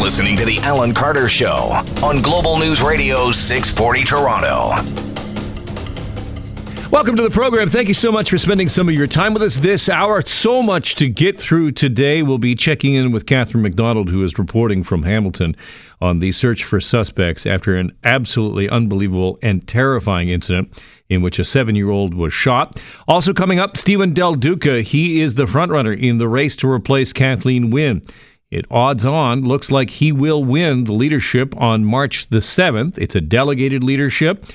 listening to The Alan Carter Show on Global News Radio 640 Toronto. Welcome to the program. Thank you so much for spending some of your time with us this hour. So much to get through today. We'll be checking in with Catherine McDonald, who is reporting from Hamilton on the search for suspects after an absolutely unbelievable and terrifying incident in which a seven year old was shot. Also coming up, Stephen Del Duca. He is the frontrunner in the race to replace Kathleen Wynne. It odds on looks like he will win the leadership on March the 7th. It's a delegated leadership,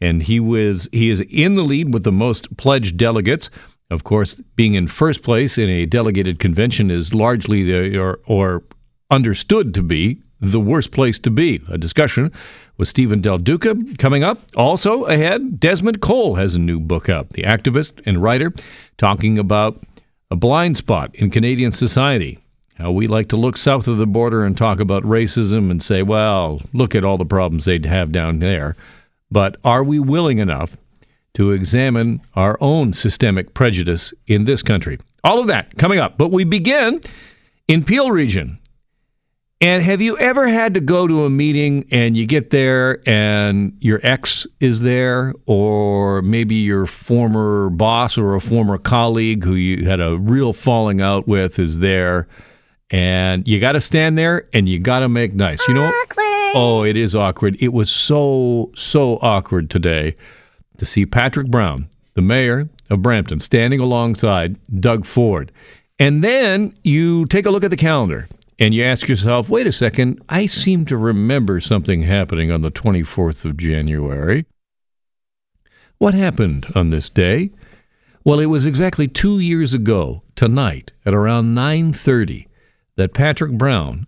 and he was he is in the lead with the most pledged delegates. Of course, being in first place in a delegated convention is largely the or, or understood to be the worst place to be. A discussion with Stephen Del Duca coming up. Also ahead, Desmond Cole has a new book out. The activist and writer talking about a blind spot in Canadian society how we like to look south of the border and talk about racism and say, well, look at all the problems they'd have down there. But are we willing enough to examine our own systemic prejudice in this country? All of that coming up. But we begin in Peel Region. And have you ever had to go to a meeting and you get there and your ex is there, or maybe your former boss or a former colleague who you had a real falling out with is there? And you got to stand there and you got to make nice. You know, awkward. oh, it is awkward. It was so so awkward today to see Patrick Brown, the mayor of Brampton, standing alongside Doug Ford, and then you take a look at the calendar and you ask yourself, wait a second, I seem to remember something happening on the 24th of January. What happened on this day? Well, it was exactly 2 years ago tonight at around 9:30 that Patrick Brown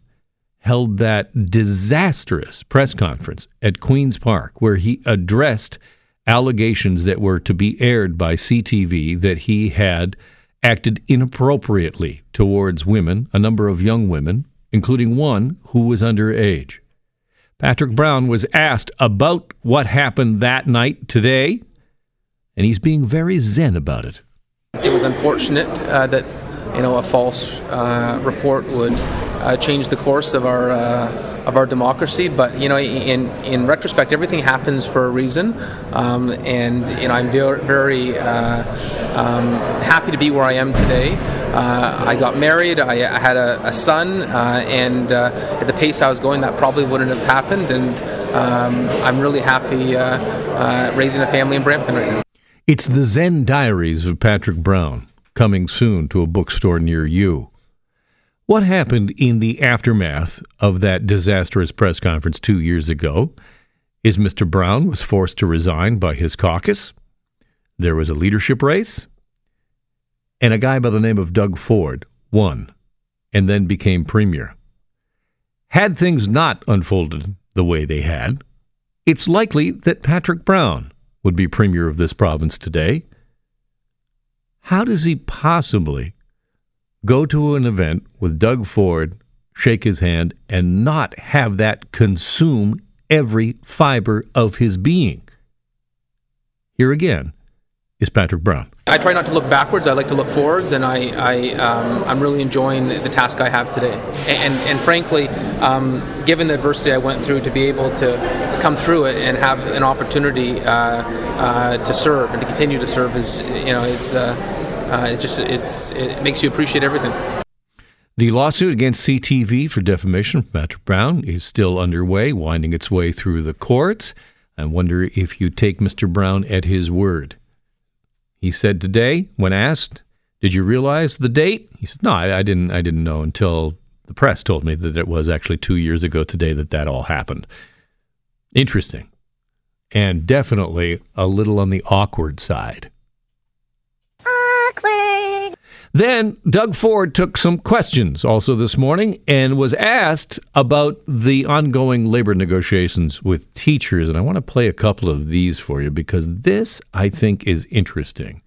held that disastrous press conference at Queen's Park where he addressed allegations that were to be aired by CTV that he had acted inappropriately towards women, a number of young women, including one who was underage. Patrick Brown was asked about what happened that night today, and he's being very zen about it. It was unfortunate uh, that you know a false uh, report would uh, change the course of our uh, of our democracy. But you know, in in retrospect, everything happens for a reason, um, and you know, I'm very uh, um, happy to be where I am today. Uh, I got married. I, I had a, a son, and at the pace I was going, that probably wouldn't have happened. And um, I'm really happy raising a family in Brampton right now. It's the Zen Diaries of Patrick Brown, coming soon to a bookstore near you. What happened in the aftermath of that disastrous press conference two years ago is Mr. Brown was forced to resign by his caucus. There was a leadership race, and a guy by the name of Doug Ford won and then became premier. Had things not unfolded the way they had, it's likely that Patrick Brown would be premier of this province today. How does he possibly go to an event with Doug Ford, shake his hand, and not have that consume every fiber of his being? Here again is Patrick Brown. I try not to look backwards. I like to look forwards, and I, I um, I'm really enjoying the, task I have today. And and, frankly, um, given the adversity I went through, to be able to come through it and have an opportunity uh, uh, to serve and to continue to serve is you know it's uh, uh it just it's it makes you appreciate everything. The lawsuit against CTV for defamation from Patrick Brown is still underway, winding its way through the courts. I wonder if you take Mr. Brown at his word. He said today, when asked, "Did you realize the date?" He said, "No, I, I didn't. I didn't know until the press told me that it was actually two years ago today that that all happened." Interesting, and definitely a little on the awkward side. Then Doug Ford took some questions also this morning and was asked about the ongoing labor negotiations with teachers. And I want to play a couple of these for you because this, I think, is interesting.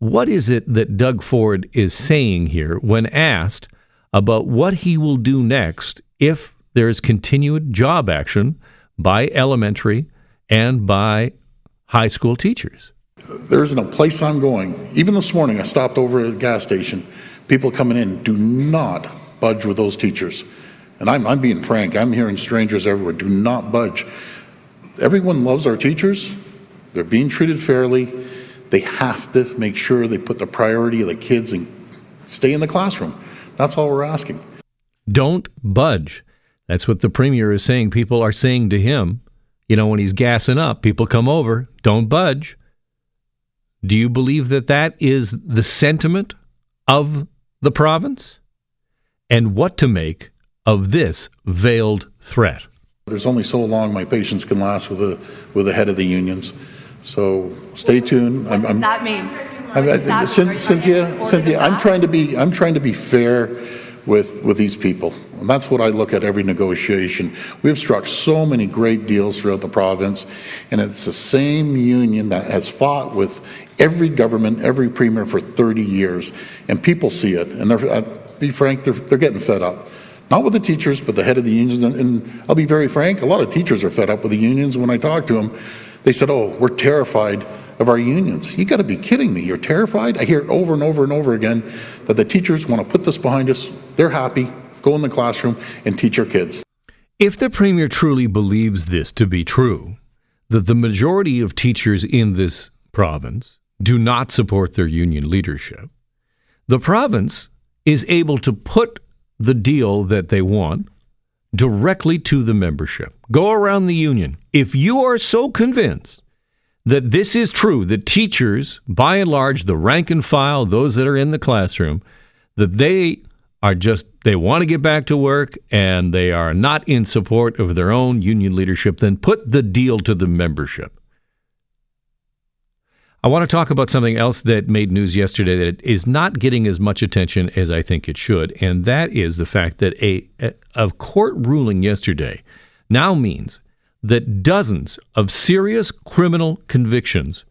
What is it that Doug Ford is saying here when asked about what he will do next if there is continued job action by elementary and by high school teachers? There isn't a place I'm going. Even this morning, I stopped over at a gas station. People coming in, do not budge with those teachers. And I'm, I'm being frank, I'm hearing strangers everywhere. Do not budge. Everyone loves our teachers, they're being treated fairly. They have to make sure they put the priority of the kids and stay in the classroom. That's all we're asking. Don't budge. That's what the premier is saying. People are saying to him, you know, when he's gassing up, people come over, don't budge. Do you believe that that is the sentiment of the province? And what to make of this veiled threat? There's only so long my patience can last with the with the head of the unions. So stay tuned. What I'm, does that mean? I'm, I, Cynthia, Cynthia, I'm trying to be I'm trying to be fair with with these people. And that's what I look at every negotiation. We've struck so many great deals throughout the province, and it's the same union that has fought with every government, every premier for 30 years, and people see it, and they're, uh, be frank, they're, they're getting fed up. Not with the teachers, but the head of the unions. And, and I'll be very frank, a lot of teachers are fed up with the unions. When I talk to them, they said, oh, we're terrified of our unions. You got to be kidding me. You're terrified? I hear it over and over and over again that the teachers want to put this behind us. They're happy, go in the classroom and teach our kids. If the Premier truly believes this to be true, that the majority of teachers in this province do not support their union leadership, the province is able to put the deal that they want directly to the membership. Go around the union. If you are so convinced that this is true, that teachers, by and large, the rank and file, those that are in the classroom, that they are just, they want to get back to work and they are not in support of their own union leadership, then put the deal to the membership. I want to talk about something else that made news yesterday that is not getting as much attention as I think it should, and that is the fact that a, a court ruling yesterday now means that dozens of serious criminal convictions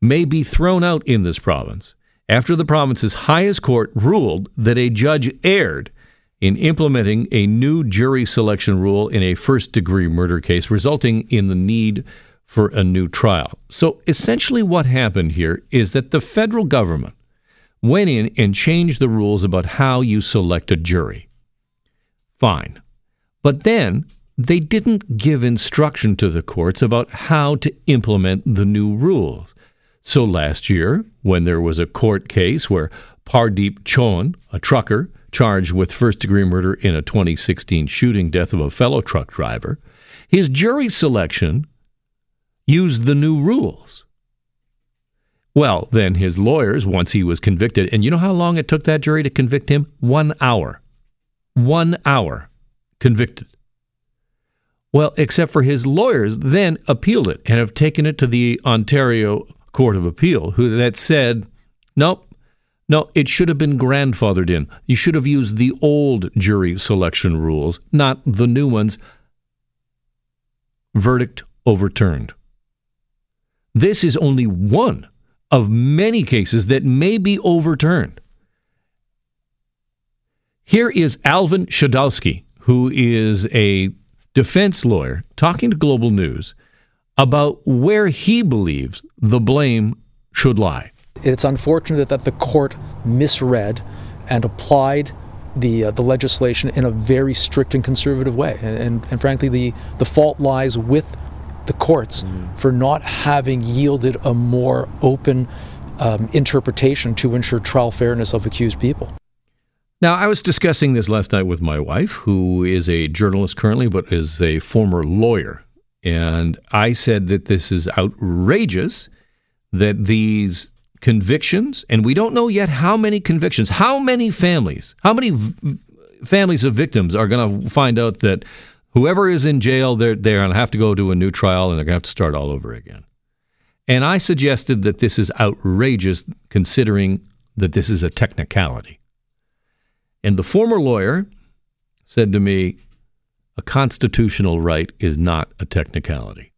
may be thrown out in this province after the province's highest court ruled that a judge erred in implementing a new jury selection rule in a first degree murder case, resulting in the need for a new trial. So essentially, what happened here is that the federal government went in and changed the rules about how you select a jury. Fine. But then they didn't give instruction to the courts about how to implement the new rules. So last year, when there was a court case where Pardeep Chouhan, a trucker charged with first degree murder in a 2016 shooting death of a fellow truck driver, his jury selection used the new rules. Well, then his lawyers, once he was convicted, and you know how long it took that jury to convict him? One hour. One hour convicted. Well, except for his lawyers then appealed it and have taken it to the Ontario Court of Appeal, who that said, nope, no, it should have been grandfathered in. You should have used the old jury selection rules, not the new ones. Verdict overturned. This is only one of many cases that may be overturned. Here is Alvin Shadowski, who is a defense lawyer, talking to Global News about where he believes the blame should lie. It's unfortunate that the court misread and applied the uh, the legislation in a very strict and conservative way, and, and, and frankly, the the fault lies with the courts mm. for not having yielded a more open um, interpretation to ensure trial fairness of accused people. Now, I was discussing this last night with my wife, who is a journalist currently, but is a former lawyer. And I said that this is outrageous that these convictions, and we don't know yet how many convictions, how many families, how many v- families of victims are going to find out that whoever is in jail, they're, they're going to have to go to a new trial and they're going to have to start all over again. And I suggested that this is outrageous considering that this is a technicality. And the former lawyer said to me, a constitutional right is not a technicality.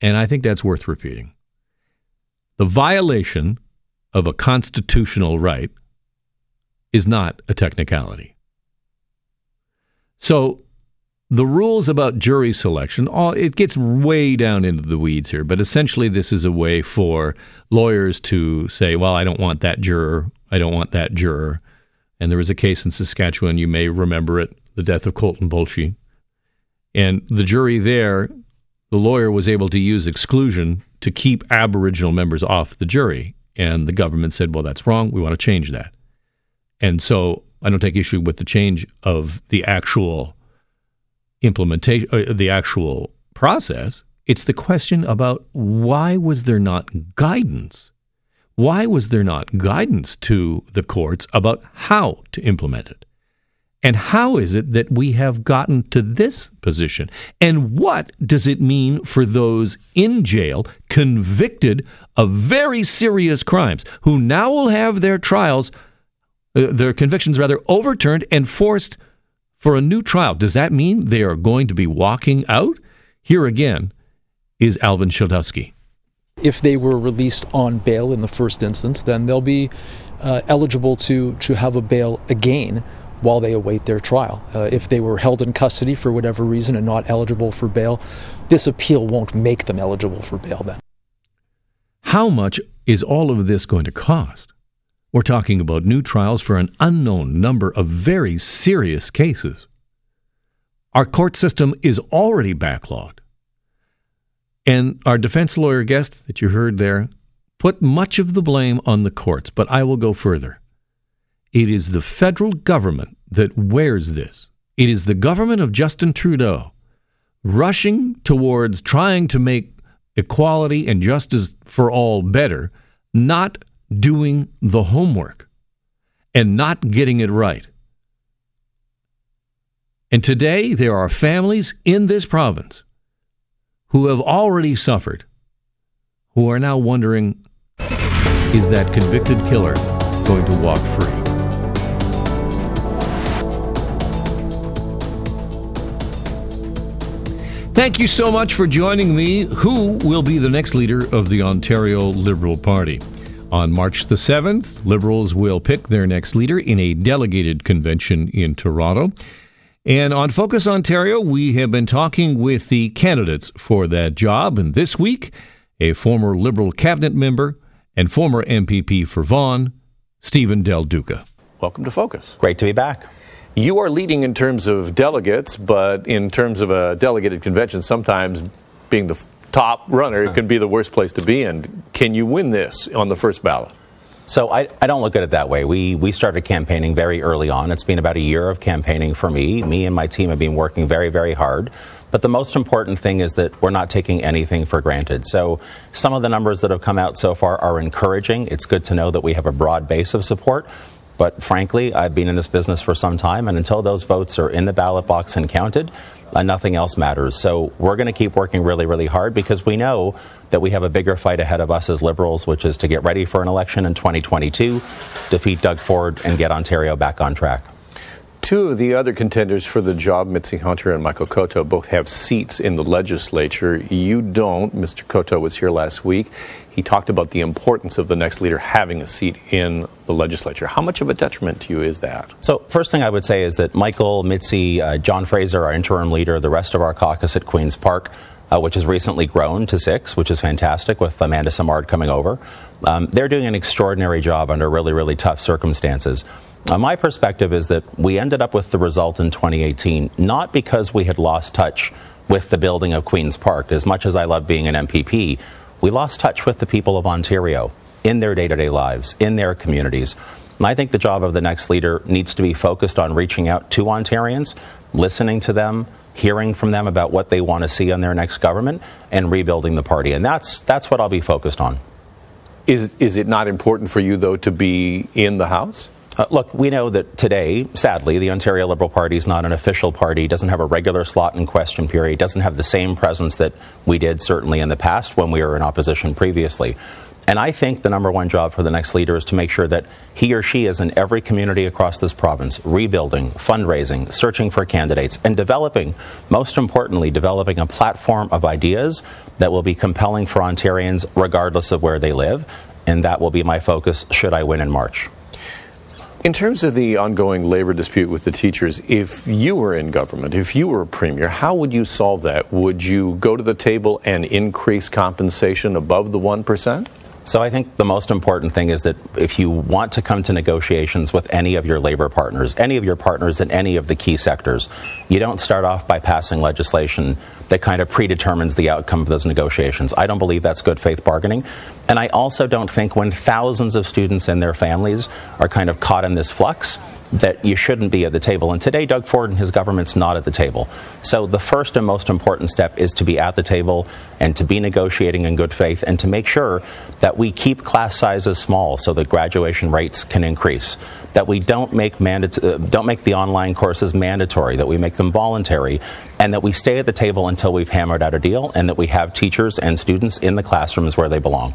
And I think that's worth repeating. The violation of a constitutional right is not a technicality. So the rules about jury selection, all, it gets way down into the weeds here, but essentially this is a way for lawyers to say, well, I don't want that juror, I don't want that juror, And there was a case in Saskatchewan, you may remember it, the death of Colten Boushie. And the jury there, the lawyer was able to use exclusion to keep Aboriginal members off the jury. And the government said, well, that's wrong. We want to change that. And so I don't take issue with the change of the actual implementation, uh, the actual process. It's the question about why was there not guidance? Why was there not guidance to the courts about how to implement it? And how is it that we have gotten to this position? And what does it mean for those in jail convicted of very serious crimes who now will have their trials, their convictions rather, overturned and forced for a new trial? Does that mean they are going to be walking out? Here again is Alvin Schodowski. If they were released on bail in the first instance, then they'll be uh, eligible to, to have a bail again while they await their trial. Uh, if they were held in custody for whatever reason and not eligible for bail, this appeal won't make them eligible for bail then. How much is all of this going to cost? We're talking about new trials for an unknown number of very serious cases. Our court system is already backlogged. And our defense lawyer guest that you heard there put much of the blame on the courts, but I will go further. It is the federal government that wears this. It is the government of Justin Trudeau rushing towards trying to make equality and justice for all better, not doing the homework and not getting it right. And today, there are families in this province who have already suffered who are now wondering is that convicted killer going to walk free? Thank you so much for joining me. Who will be the next leader of the Ontario Liberal Party? On March the 7th, Liberals will pick their next leader in a delegated convention in Toronto. And on Focus Ontario, we have been talking with the candidates for that job. And this week, a former Liberal cabinet member and former MPP for Vaughan, Stephen Del Duca. Welcome to Focus. Great to be back. You are leading in terms of delegates, but in terms of a delegated convention, sometimes being the top runner, it can be the worst place to be in. Can you win this on the first ballot? So I, I don't look at it that way. We we started campaigning very early on. It's been about a year of campaigning for me. Me and my team have been working very, very hard. But the most important thing is that we're not taking anything for granted. So some of the numbers that have come out so far are encouraging. It's good to know that we have a broad base of support. But frankly, I've been in this business for some time, and until those votes are in the ballot box and counted, uh, nothing else matters. So we're going to keep working really, really hard because we know that we have a bigger fight ahead of us as Liberals, which is to get ready for an election in 2022, defeat Doug Ford, and get Ontario back on track. Two of the other contenders for the job, Mitzi Hunter and Michael Coteau, both have seats in the legislature. You don't. Mr. Coteau was here last week. He talked about the importance of the next leader having a seat in the legislature. How much of a detriment to you is that? So, first thing I would say is that Michael, Mitzi, uh, John Fraser, our interim leader, the rest of our caucus at Queen's Park, uh, which has recently grown to six, which is fantastic with Amanda Simard coming over. Um, they're doing an extraordinary job under really, really tough circumstances. Uh, my perspective is that we ended up with the result in 2018 not because we had lost touch with the building of Queen's Park. As much as I love being an MPP, we lost touch with the people of Ontario in their day to day lives, in their communities. And I think the job of the next leader needs to be focused on reaching out to Ontarians, listening to them, hearing from them about what they want to see on their next government, and rebuilding the party. And that's, that's what I'll be focused on. Is, is it not important for you, though, to be in the House? Uh, look, we know that today, sadly, the Ontario Liberal Party is not an official party, doesn't have a regular slot in question period, doesn't have the same presence that we did certainly in the past when we were in opposition previously. And I think the number one job for the next leader is to make sure that he or she is in every community across this province, rebuilding, fundraising, searching for candidates, and developing, most importantly, developing a platform of ideas that will be compelling for Ontarians regardless of where they live. And that will be my focus should I win in March. In terms of the ongoing labor dispute with the teachers, if you were in government, if you were a premier, how would you solve that? Would you go to the table and increase compensation above the 1%? So I think the most important thing is that if you want to come to negotiations with any of your labor partners, any of your partners in any of the key sectors, you don't start off by passing legislation that kind of predetermines the outcome of those negotiations. I don't believe that's good faith bargaining. And I also don't think when thousands of students and their families are kind of caught in this flux, that you shouldn't be at the table. And today, Doug Ford and his government's not at the table. So the first and most important step is to be at the table and to be negotiating in good faith and to make sure that we keep class sizes small so that graduation rates can increase. That we don't make mandat- uh, don't make the online courses mandatory, that we make them voluntary, and that we stay at the table until we've hammered out a deal, and that we have teachers and students in the classrooms where they belong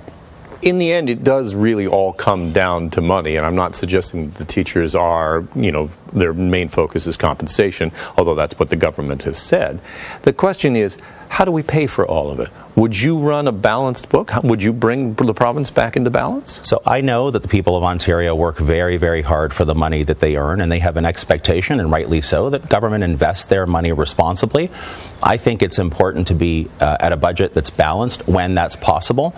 in the end, it does really all come down to money, and I'm not suggesting the teachers are, you know, their main focus is compensation, although that's what the government has said. The question is, how do we pay for all of it? Would you run a balanced book? Would you bring the province back into balance? So I know that the people of Ontario work very, very hard for the money that they earn, and they have an expectation, and rightly so, that government invests their money responsibly. I think it's important to be uh, at a budget that's balanced when that's possible.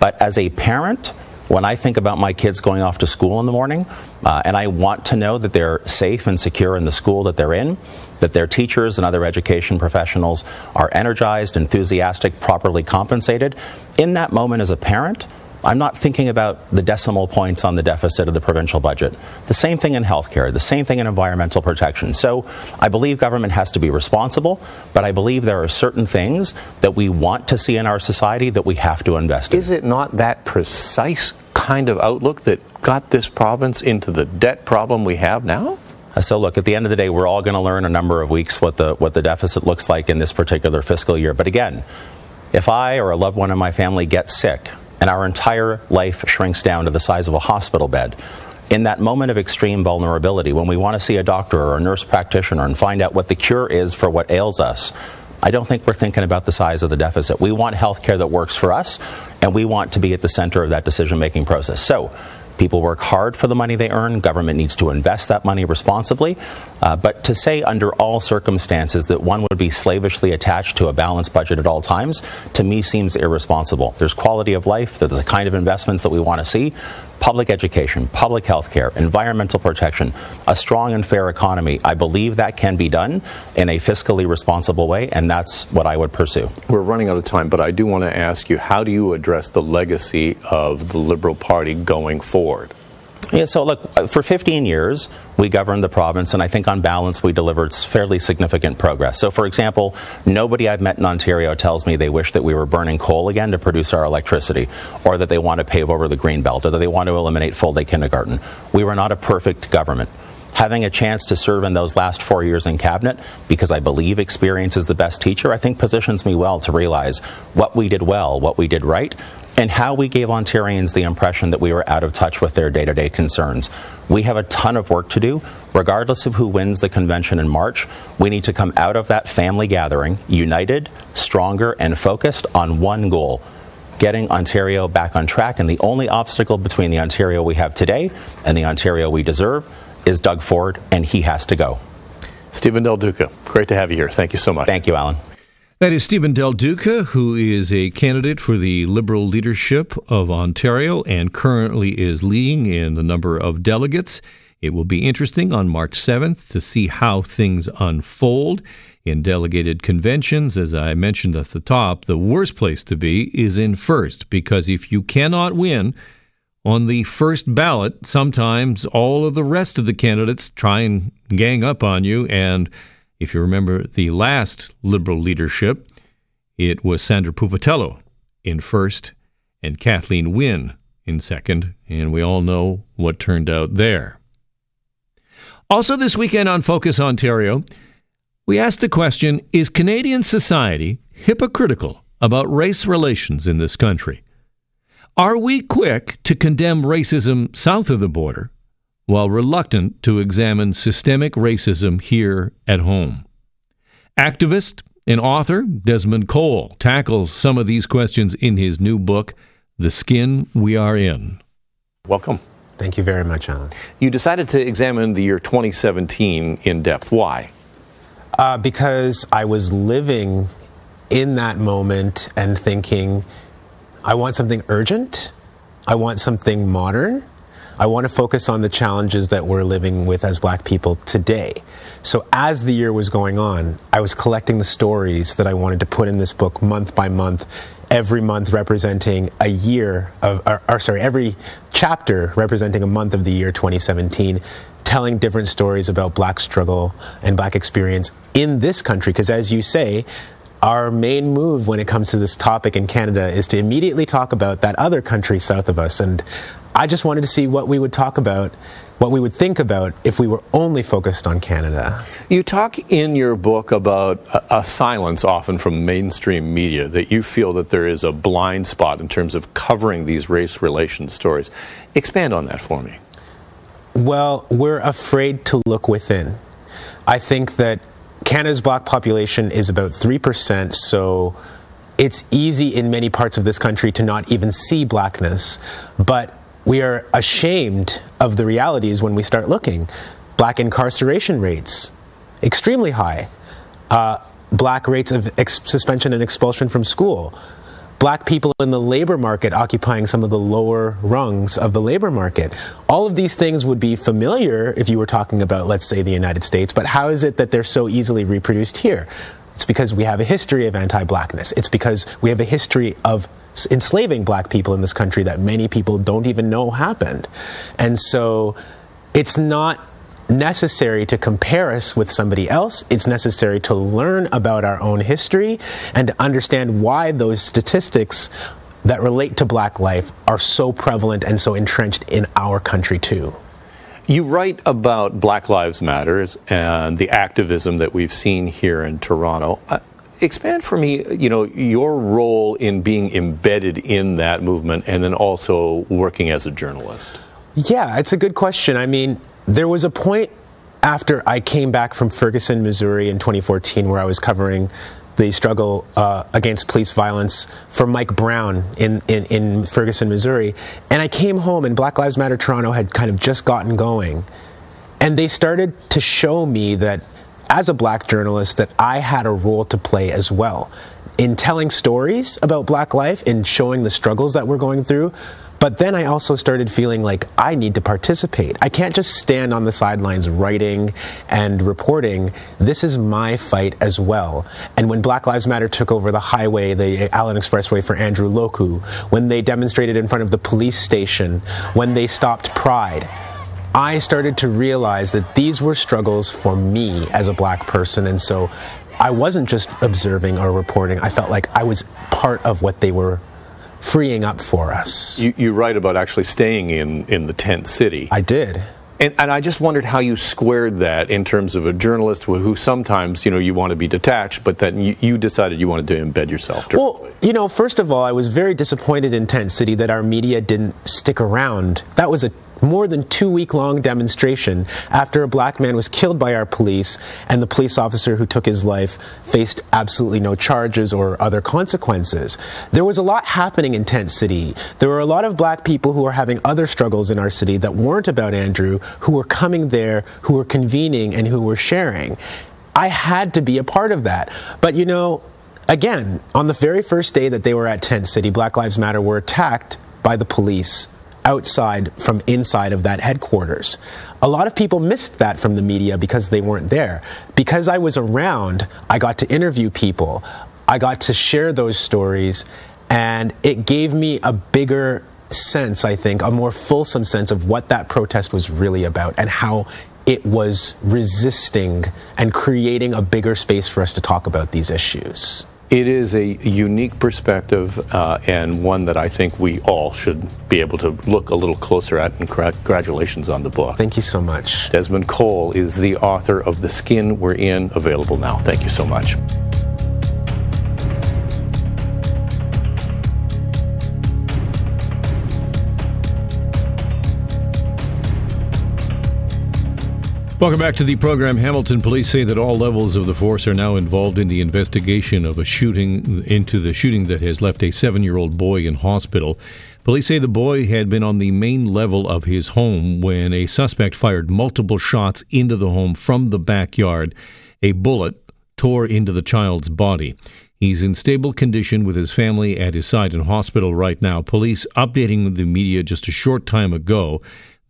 But as a parent, when I think about my kids going off to school in the morning, uh, and I want to know that they're safe and secure in the school that they're in, that their teachers and other education professionals are energized, enthusiastic, properly compensated, in that moment as a parent, I'm not thinking about the decimal points on the deficit of the provincial budget. The same thing in healthcare, the same thing in environmental protection. So I believe government has to be responsible, but I believe there are certain things that we want to see in our society that we have to invest in. Is it not that precise kind of outlook that got this province into the debt problem we have now? Uh, so look, at the end of the day, we're all going to learn a number of weeks what the what the deficit looks like in this particular fiscal year. But again, if I or a loved one in my family gets sick, and our entire life shrinks down to the size of a hospital bed. In that moment of extreme vulnerability, when we want to see a doctor or a nurse practitioner and find out what the cure is for what ails us, I don't think we're thinking about the size of the deficit. We want healthcare that works for us, and we want to be at the center of that decision making process. So, People work hard for the money they earn. Government needs to invest that money responsibly. Uh, but to say under all circumstances that one would be slavishly attached to a balanced budget at all times, to me seems irresponsible. There's quality of life, there's the kind of investments that we want to see, public education, public health care, environmental protection, a strong and fair economy. I believe that can be done in a fiscally responsible way, and that's what I would pursue. We're running out of time, but I do want to ask you how do you address the legacy of the Liberal Party going forward? Yeah, so look, uh, for 15 years, we governed the province, and I think on balance, we delivered fairly significant progress. So, for example, nobody I've met in Ontario tells me they wish that we were burning coal again to produce our electricity, or that they want to pave over the green belt, or that they want to eliminate full day kindergarten. We were not a perfect government having a chance to serve in those last four years in cabinet, because I believe experience is the best teacher, I think positions me well to realize what we did well, what we did right, and how we gave Ontarians the impression that we were out of touch with their day to day concerns. We have a ton of work to do. Regardless of who wins the convention in March, we need to come out of that family gathering united, stronger, and focused on one goal getting Ontario back on track. And the only obstacle between the Ontario we have today and the Ontario we deserve is Doug Ford, and he has to go. Stephen Del Duca, great to have you here. Thank you so much. Thank you, Alan. That is Stephen Del Duca, who is a candidate for the Liberal leadership of Ontario and currently is leading in the number of delegates. It will be interesting on March 7th to see how things unfold in delegated conventions. As I mentioned at the top, the worst place to be is in first, because if you cannot win on the first ballot, sometimes all of the rest of the candidates try and gang up on you and if you remember the last Liberal leadership, it was Sandra Pupatello in first and Kathleen Wynne in second, and we all know what turned out there. Also, this weekend on Focus Ontario, we asked the question Is Canadian society hypocritical about race relations in this country? Are we quick to condemn racism south of the border while reluctant to examine systemic racism here at home. Activist and author Desmond Cole tackles some of these questions in his new book, The Skin We Are In. Welcome. Thank you very much, Alan. You decided to examine the year 2017 in depth. Why? Uh, because I was living in that moment and thinking, I want something urgent I want something modern. I want to focus on the challenges that we're living with as black people today. So as the year was going on, I was collecting the stories that I wanted to put in this book month by month, every month representing a year of, or, or sorry, every chapter representing a month of the year 2017 telling different stories about black struggle and black experience in this country. Because as you say, our main move when it comes to this topic in Canada is to immediately talk about that other country south of us. And I just wanted to see what we would talk about, what we would think about if we were only focused on Canada. You talk in your book about a, a, silence often from mainstream media that you feel that there is a blind spot in terms of covering these race relations stories. Expand on that for me. Well, we're afraid to look within. I think that Canada's black population is about 3%, so it's easy in many parts of this country to not even see blackness. But we are ashamed of the realities when we start looking. Black incarceration rates, extremely high. Uh, black rates of ex- suspension and expulsion from school. Black people in the labor market occupying some of the lower rungs of the labor market. All of these things would be familiar if you were talking about, let's say, the United States, but how is it that they're so easily reproduced here? It's because we have a history of anti blackness. It's because we have a history of enslaving black people in this country that many people don't even know happened. And so it's not necessary to compare us with somebody else. It's necessary to learn about our own history and to understand why those statistics that relate to black life are so prevalent and so entrenched in our country too. You write about Black Lives Matters and the activism that we've seen here in Toronto. Uh, Expand for me, you know, your role in being embedded in that movement and then also working as a journalist. Yeah, it's a good question. I mean, there was a point after I came back from Ferguson, Missouri in 2014 where I was covering the struggle uh, against police violence for Mike Brown in, in, in Ferguson, Missouri. And I came home and Black Lives Matter Toronto had kind of just gotten going. And they started to show me that as a black journalist that I had a role to play as well in telling stories about black life, in showing the struggles that we're going through. But then I also started feeling like I need to participate. I can't just stand on the sidelines writing and reporting. This is my fight as well. And when Black Lives Matter took over the highway, the Allen Expressway for Andrew Loku, when they demonstrated in front of the police station, when they stopped Pride, I started to realize that these were struggles for me as a black person. And so I wasn't just observing or reporting, I felt like I was part of what they were freeing up for us. You, you write about actually staying in, in the tent city. I did. And, and, I just wondered how you squared that in terms of a journalist who, who sometimes, you know, you want to be detached, but then you, you decided you wanted to embed yourself. Directly. Well, you know, first of all, I was very disappointed in Tent City that our media didn't stick around. That was a more than two week long demonstration after a black man was killed by our police and the police officer who took his life faced absolutely no charges or other consequences. There was a lot happening in Tent City. There were a lot of black people who were having other struggles in our city that weren't about Andrew, who were coming there, who were convening, and who were sharing. I had to be a part of that. But you know, again, on the very first day that they were at Tent City, Black Lives Matter were attacked by the police outside from inside of that headquarters. A lot of people missed that from the media because they weren't there. Because I was around, I got to interview people, I got to share those stories, and it gave me a bigger sense, I think, a more fulsome sense of what that protest was really about and how it was resisting and creating a bigger space for us to talk about these issues. It is a unique perspective uh, and one that I think we all should be able to look a little closer at. And congratulations on the book. Thank you so much. Desmond Cole is the author of The Skin We're In, available now. Thank you so much. Welcome back to the program. Hamilton police say that all levels of the force are now involved in the investigation of a shooting into the shooting that has left a seven-year-old boy in hospital. Police say the boy had been on the main level of his home when a suspect fired multiple shots into the home from the backyard. A bullet tore into the child's body. He's in stable condition with his family at his side in hospital right now. Police updating the media just a short time ago.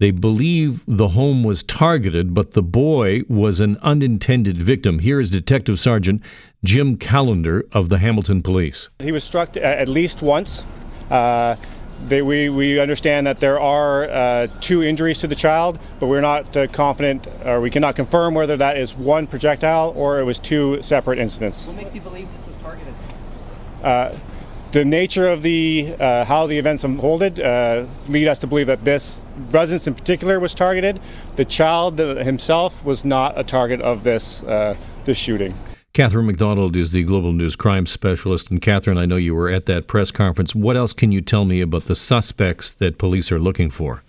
They believe the home was targeted, but the boy was an unintended victim. Here is Detective Sergeant Jim Callender of the Hamilton Police. He was struck at least once. Uh, they, we, we understand that there are uh, two injuries to the child, but we're not uh, confident, or we cannot confirm whether that is one projectile or it was two separate incidents. What makes you believe this was targeted? The nature of the uh, how the events unfolded uh, lead us to believe that this residence in particular was targeted. The child himself was not a target of this uh, this shooting. Catherine McDonald is the Global News crime specialist. And Catherine, I know you were at that press conference. What else can you tell me about the suspects that police are looking for?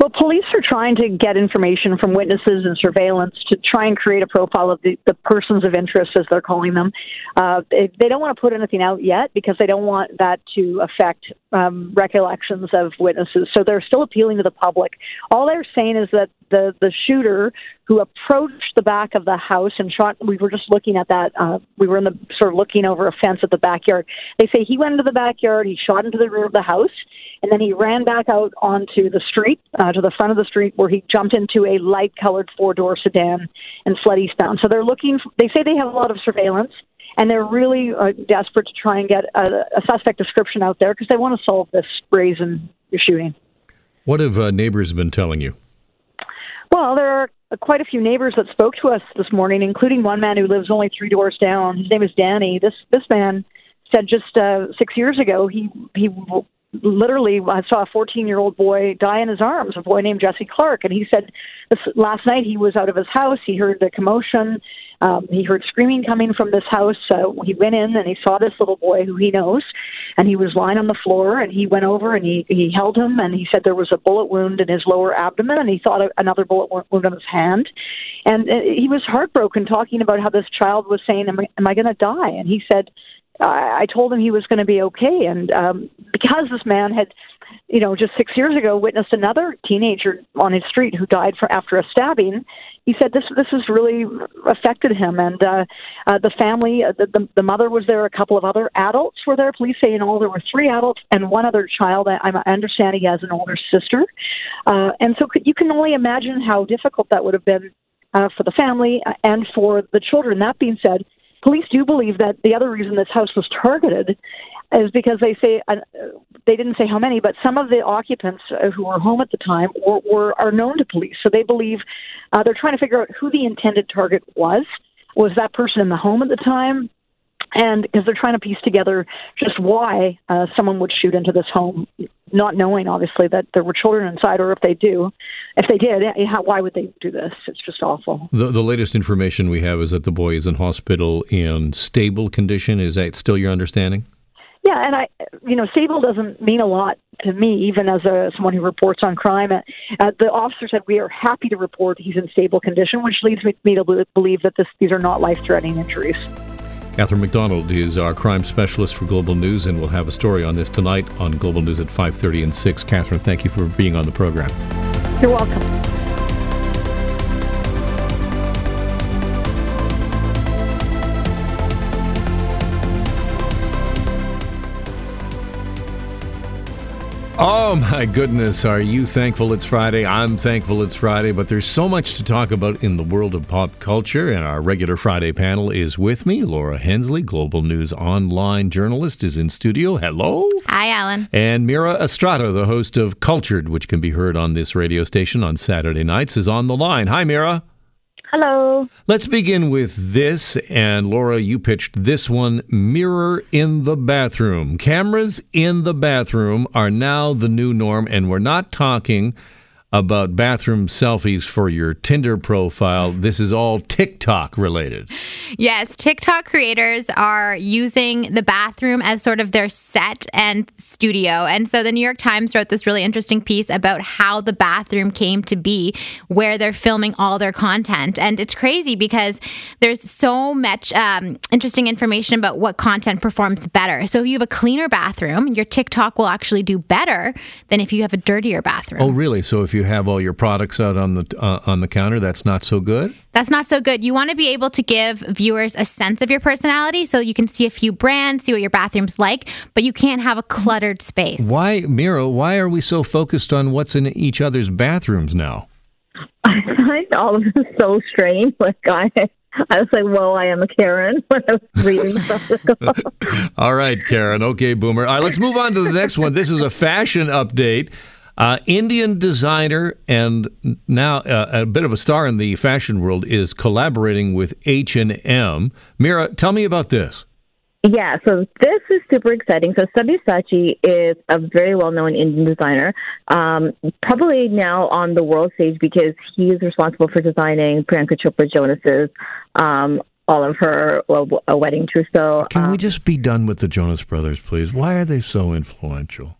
Well, police are trying to get information from witnesses and surveillance to try and create a profile of the, the persons of interest, as they're calling them. Uh, they, they don't want to put anything out yet because they don't want that to affect um, recollections of witnesses. So they're still appealing to the public. All they're saying is that the the shooter who approached the back of the house and shot. We were just looking at that. Uh, we were in the sort of looking over a fence at the backyard. They say he went into the backyard. He shot into the rear of the house, and then he ran back out onto the street uh, to the front of the street where he jumped into a light colored four door sedan and fled eastbound. So they're looking. They say they have a lot of surveillance and they're really uh, desperate to try and get a, a suspect description out there because they want to solve this brazen shooting. What have uh, neighbors been telling you? Well, there are quite a few neighbors that spoke to us this morning, including one man who lives only three doors down. His name is Danny. This this man said just uh, six years ago he he literally I saw a 14 year old boy die in his arms, a boy named Jesse Clark, and he said this last night he was out of his house. He heard the commotion. Um, he heard screaming coming from this house. So he went in and he saw this little boy who he knows, and he was lying on the floor. And he went over and he he held him, and he said there was a bullet wound in his lower abdomen, and he thought another bullet wound on his hand. And uh, he was heartbroken, talking about how this child was saying, "Am I, am I going to die?" And he said, I, I told him he was going to be okay. And um, because this man had, you know, just six years ago witnessed another teenager on his street who died for after a stabbing, he said this this has really affected him. And uh, uh, the family, uh, the, the the mother was there, a couple of other adults were there. Police say in all there were three adults and one other child. I, I understand he has an older sister, uh, and so you can only imagine how difficult that would have been uh, for the family and for the children. That being said, police do believe that the other reason this house was targeted is because they say uh, they didn't say how many, but some of the occupants uh, who were home at the time were, were are known to police. So they believe uh, they're trying to figure out who the intended target was. Was that person in the home at the time? And because they're trying to piece together just why uh, someone would shoot into this home, not knowing obviously that there were children inside, or if they do, if they did, eh, how, why would they do this? It's just awful. The, the latest information we have is that the boy is in hospital in stable condition. Is that still your understanding? Yeah, and I, you know, stable doesn't mean a lot to me, even as a someone who reports on crime. Uh, the officer said we are happy to report he's in stable condition, which leads me to believe that this, these are not life-threatening injuries. Catherine McDonald is our crime specialist for Global News, and we'll have a story on this tonight on Global News at 5:30 and 6. Catherine, thank you for being on the program. You're welcome. Oh my goodness, are you thankful it's Friday? I'm thankful it's Friday, but there's so much to talk about in the world of pop culture, and our regular Friday panel is with me. Laura Hensley, Global News Online journalist, is in studio. Hello. Hi, Alan. And Mira Estrada, the host of Cultured, which can be heard on this radio station on Saturday nights, is on the line. Hi, Mira. Hello. Let's begin with this. And Laura, you pitched this one Mirror in the Bathroom. Cameras in the bathroom are now the new norm, and we're not talking about bathroom selfies for your Tinder profile. This is all TikTok related. Yes, TikTok creators are using the bathroom as sort of their set and studio. And so the New York Times wrote this really interesting piece about how the bathroom came to be where they're filming all their content. And it's crazy because there's so much um, interesting information about what content performs better. So if you have a cleaner bathroom, your TikTok will actually do better than if you have a dirtier bathroom. Oh, really? So if you you have all your products out on the uh, on the counter, that's not so good. That's not so good. You want to be able to give viewers a sense of your personality, so you can see a few brands, see what your bathroom's like, but you can't have a cluttered space. Why, Mira? Why are we so focused on what's in each other's bathrooms now? I find all of this so strange. Like I, I was like, "Whoa, I am a Karen." When I was reading stuff. All right, Karen. Okay, Boomer. All right, let's move on to the next one. This is a fashion update. Uh, Indian designer and now uh, a bit of a star in the fashion world is collaborating with H and M. Mira, tell me about this. Yeah, so this is super exciting. So Sabyasachi is a very well-known Indian designer, um, probably now on the world stage because he is responsible for designing Priyanka Chopra Jonas's um, all of her well, a wedding trousseau. Can um, we just be done with the Jonas Brothers, please? Why are they so influential?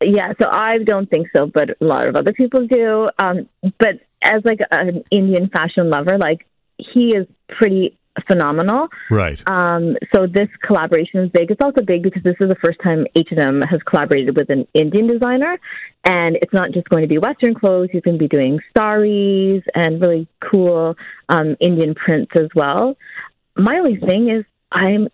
Yeah, so I don't think so, but a lot of other people do. Um, but as like an Indian fashion lover, like he is pretty phenomenal. Right. Um, so this collaboration is big. It's also big because this is the first time H and M has collaborated with an Indian designer, and it's not just going to be Western clothes. He's going to be doing saris and really cool um, Indian prints as well. My only thing is, I'm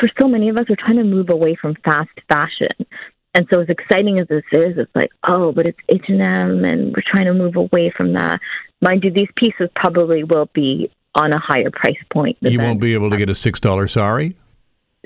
for so many of us we're trying to move away from fast fashion. And so, as exciting as this is, it's like, oh, but it's H and M, and we're trying to move away from that. Mind you, these pieces probably will be on a higher price point. You won't be able to get a six dollar sari.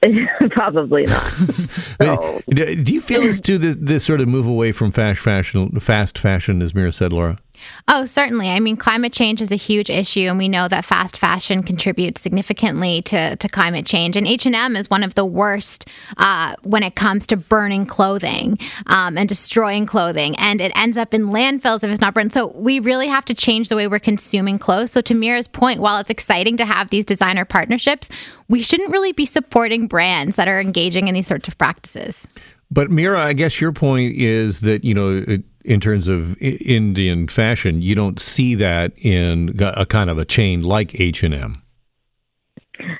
Probably not. so. Do you feel this too? This, this sort of move away from fast fashion, fast fashion, as Mira said, Laura. Oh, certainly. I mean, climate change is a huge issue, and we know that fast fashion contributes significantly to, to climate change. And H and M is one of the worst uh, when it comes to burning clothing um, and destroying clothing, and it ends up in landfills if it's not burned. So we really have to change the way we're consuming clothes. So to Mira's point, while it's exciting to have these designer partnerships, we shouldn't really be supporting brands that are engaging in these sorts of practices. But Mira, I guess your point is that you know. It, in terms of Indian fashion, you don't see that in a kind of a chain like H and M.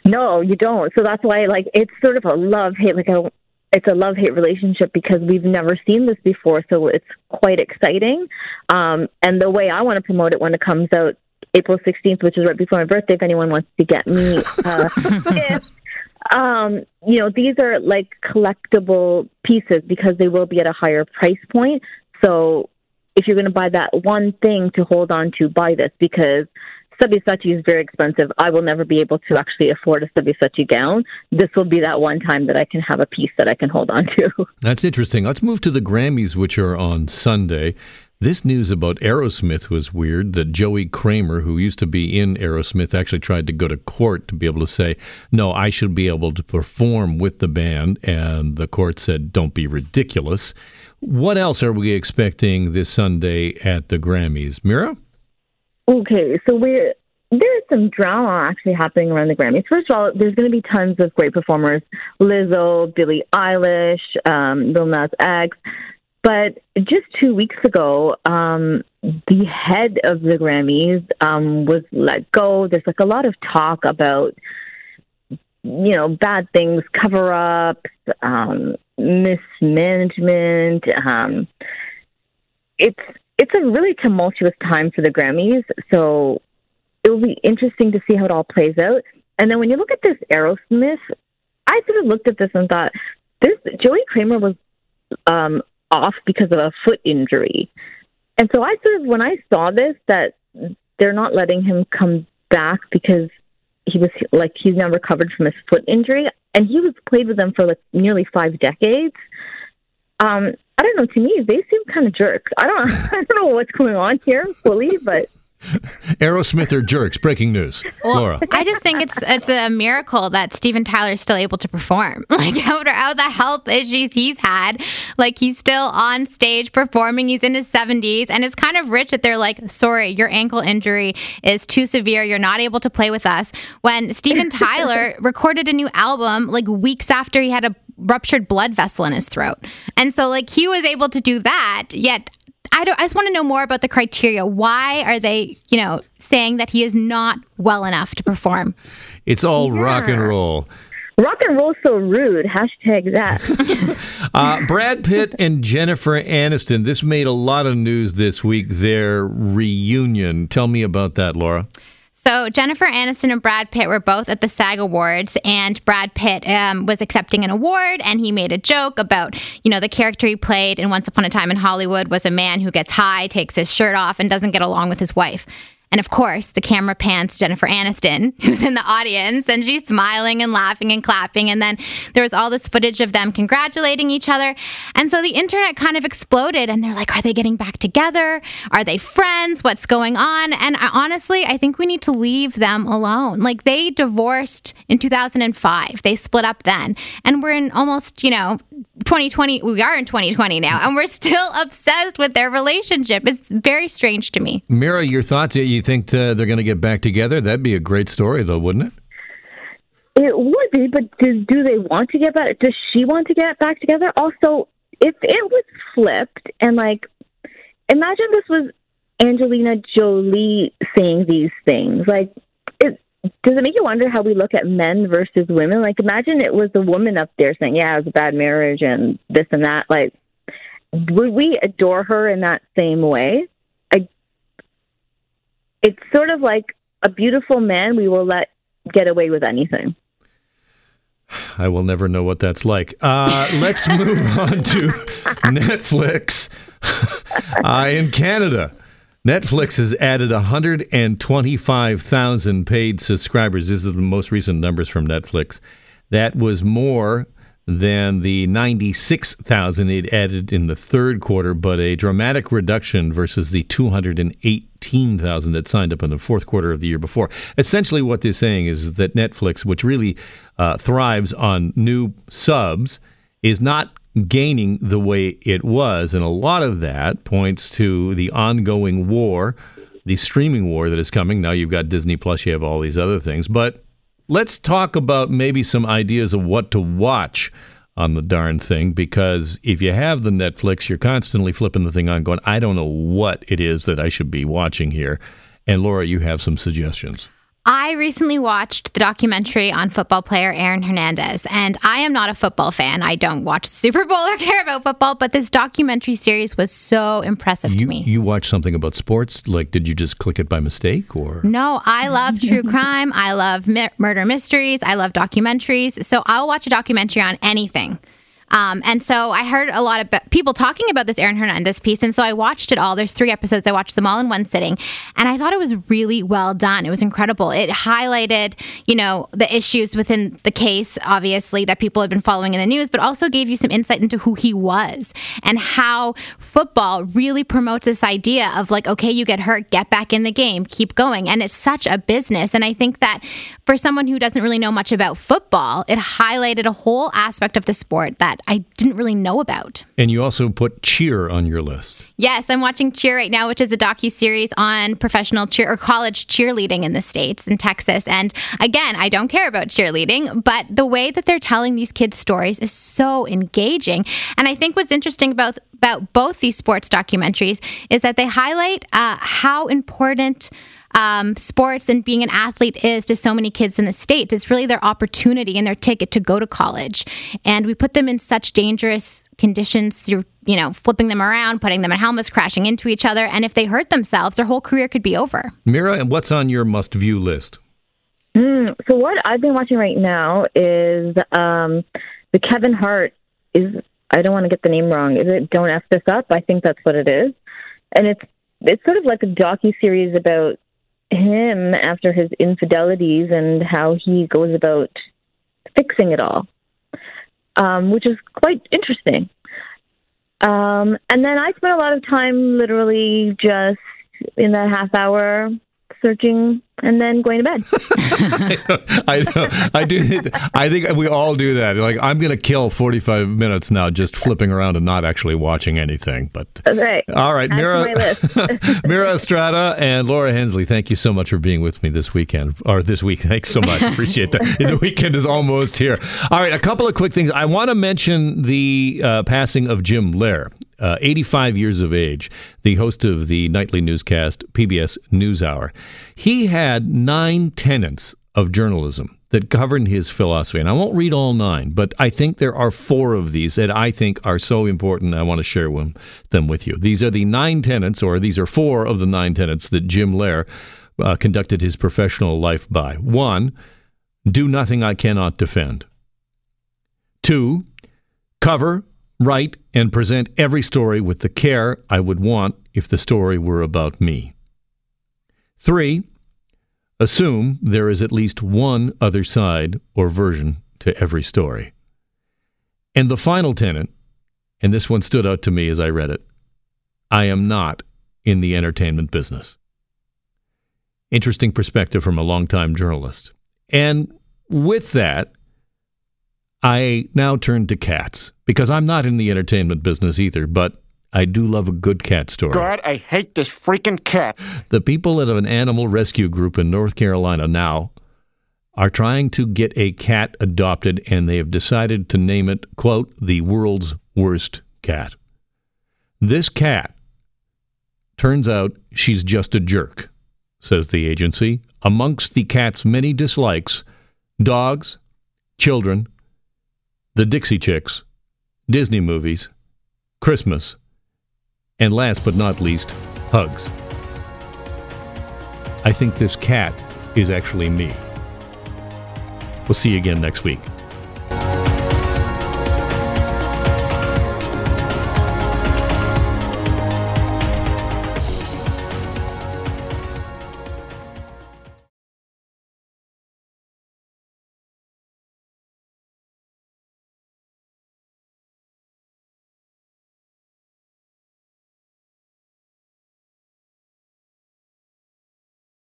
No, you don't. So that's why, like, it's sort of a love hate, like a it's a love hate relationship because we've never seen this before. So it's quite exciting. Um, and the way I want to promote it when it comes out April 16th, which is right before my birthday, if anyone wants to get me, uh, if, um, you know, these are like collectible pieces because they will be at a higher price point. So if you're going to buy that one thing to hold on to, buy this because Sabyasachi is very expensive. I will never be able to actually afford a Sabyasachi gown. This will be that one time that I can have a piece that I can hold on to. That's interesting. Let's move to the Grammys, which are on Sunday. This news about Aerosmith was weird that Joey Kramer, who used to be in Aerosmith, actually tried to go to court to be able to say, no, I should be able to perform with the band. And the court said, don't be ridiculous. What else are we expecting this Sunday at the Grammys? Mira? Okay, so we're there's some drama actually happening around the Grammys. First of all, there's going to be tons of great performers: Lizzo, Billie Eilish, um, Lil Nas X. But just two weeks ago, um, the head of the Grammys um, was let go. There's like a lot of talk about, you know, bad things, cover ups, um, mismanagement. Um, it's it's a really tumultuous time for the Grammys, so it will be interesting to see how it all plays out. And then when you look at this Aerosmith, I sort of looked at this and thought, this Joey Kramer was um, off because of a foot injury, and so I sort of when I saw this that they're not letting him come back because he was like he's now recovered from his foot injury, and he was played with them for like nearly five decades. Um, I don't know. To me, they seem kind of jerks. I don't. I don't know what's going on here fully, but Aerosmith or jerks? Breaking news. Well, Laura. I just think it's it's a miracle that Steven Tyler is still able to perform. Like after all the health issues he's had, like he's still on stage performing. He's in his 70s, and it's kind of rich that they're like, "Sorry, your ankle injury is too severe. You're not able to play with us." When Steven Tyler recorded a new album like weeks after he had a ruptured blood vessel in his throat, and so like he was able to do that. Yet I don't. I just want to know more about the criteria. Why are they, you know, saying that he is not well enough to perform? It's all yeah. rock and roll. Rock and roll so rude. Hashtag that. uh, Brad Pitt and Jennifer Aniston. This made a lot of news this week. Their reunion. Tell me about that, Laura. So Jennifer Aniston and Brad Pitt were both at the SAG Awards, and Brad Pitt um, was accepting an award, and he made a joke about, you know, the character he played in Once Upon a Time in Hollywood was a man who gets high, takes his shirt off, and doesn't get along with his wife. And of course, the camera pans Jennifer Aniston, who's in the audience, and she's smiling and laughing and clapping. And then there was all this footage of them congratulating each other. And so the internet kind of exploded, and they're like, Are they getting back together? Are they friends? What's going on? And I, honestly, I think we need to leave them alone. Like they divorced in 2005, they split up then. And we're in almost, you know, 2020. We are in 2020 now, and we're still obsessed with their relationship. It's very strange to me. Mira, your thoughts? You think uh, they're going to get back together? That'd be a great story, though, wouldn't it? It would be, but do, do they want to get back? Does she want to get back together? Also, if it was flipped and like, imagine this was Angelina Jolie saying these things. Like, it does it make you wonder how we look at men versus women? Like, imagine it was a woman up there saying, "Yeah, it was a bad marriage and this and that." Like, would we adore her in that same way? it's sort of like a beautiful man we will let get away with anything. I will never know what that's like. Uh, let's move on to Netflix uh, in Canada. Netflix has added 125,000 paid subscribers. This is the most recent numbers from Netflix. That was more than the 96,000 it added in the third quarter, but a dramatic reduction versus the 218,000 that signed up in the fourth quarter of the year before. Essentially, what they're saying is that Netflix, which really uh, thrives on new subs, is not gaining the way it was. And a lot of that points to the ongoing war, the streaming war that is coming. Now you've got Disney Plus, you have all these other things. But let's talk about maybe some ideas of what to watch on the darn thing because if you have the Netflix, you're constantly flipping the thing on, going, I don't know what it is that I should be watching here. And Laura, you have some suggestions. I recently watched the documentary on football player Aaron Hernandez, and I am not a football fan. I don't watch Super Bowl or care about football, but this documentary series was so impressive you, to me. You watched something about sports? Like, did you just click it by mistake, or no? I love true crime. I love mi- murder mysteries. I love documentaries. So I'll watch a documentary on anything. Um, and so I heard a lot of people talking about this Aaron Hernandez piece. And so I watched it all. There's three episodes. I watched them all in one sitting. And I thought it was really well done. It was incredible. It highlighted, you know, the issues within the case, obviously, that people have been following in the news, but also gave you some insight into who he was and how football really promotes this idea of like, okay, you get hurt, get back in the game, keep going. And it's such a business. And I think that for someone who doesn't really know much about football, it highlighted a whole aspect of the sport that that I didn't really know about. And you also put Cheer on your list. Yes, I'm watching Cheer right now, which is a docu series on professional cheer or college cheerleading in the states in Texas. And again, I don't care about cheerleading, but the way that they're telling these kids' stories is so engaging. And I think what's interesting about about both these sports documentaries is that they highlight uh, how important um, sports and being an athlete is to so many kids in the States. It's really their opportunity and their ticket to go to college. And we put them in such dangerous conditions through, you know, flipping them around, putting them in helmets, crashing into each other. And if they hurt themselves, their whole career could be over. Mira, and what's on your must view list? Mm, so, what I've been watching right now is um, the Kevin Hart is, I don't want to get the name wrong. Is it Don't F This Up? I think that's what it is. And it's it's sort of like a docu series about him after his infidelities and how he goes about fixing it all, um, which is quite interesting. Um, and then I spent a lot of time literally just in that half hour searching and then going to bed. I, know, I do. I think we all do that. Like I'm going to kill 45 minutes now just flipping around and not actually watching anything. But right. all right, Mira, Mira Estrada and Laura Hensley. Thank you so much for being with me this weekend or this week. Thanks so much. Appreciate that. the weekend is almost here. All right, a couple of quick things. I want to mention the uh, passing of Jim Lehrer uh, 85 years of age, the host of the nightly newscast PBS NewsHour. He had nine tenets of journalism. that govern his philosophy. And I won't read all nine, but I think there are four of these that I think are so important. I want to share them with you. These are the nine tenets, or these are four of the nine tenets that Jim Lehrer uh, conducted his professional life by. One, do nothing I cannot defend. Two, cover, write, and present every story with the care I would want if the story were about me. Three, assume there is at least one other side or version to every story. And the final tenet, and this one stood out to me as I read it I am not in the entertainment business. Interesting perspective from a longtime journalist. And with that, I now turn to cats because I'm not in the entertainment business either, but I do love a good cat story. God, I hate this freaking cat. The people at an animal rescue group in North Carolina now are trying to get a cat adopted, and they have decided to name it, quote, the world's worst cat. This cat turns out she's just a jerk, says the agency. Amongst the cat's many dislikes, dogs, children, the Dixie Chicks, Disney movies, Christmas, and last but not least, hugs. I think this cat is actually me. We'll see you again next week.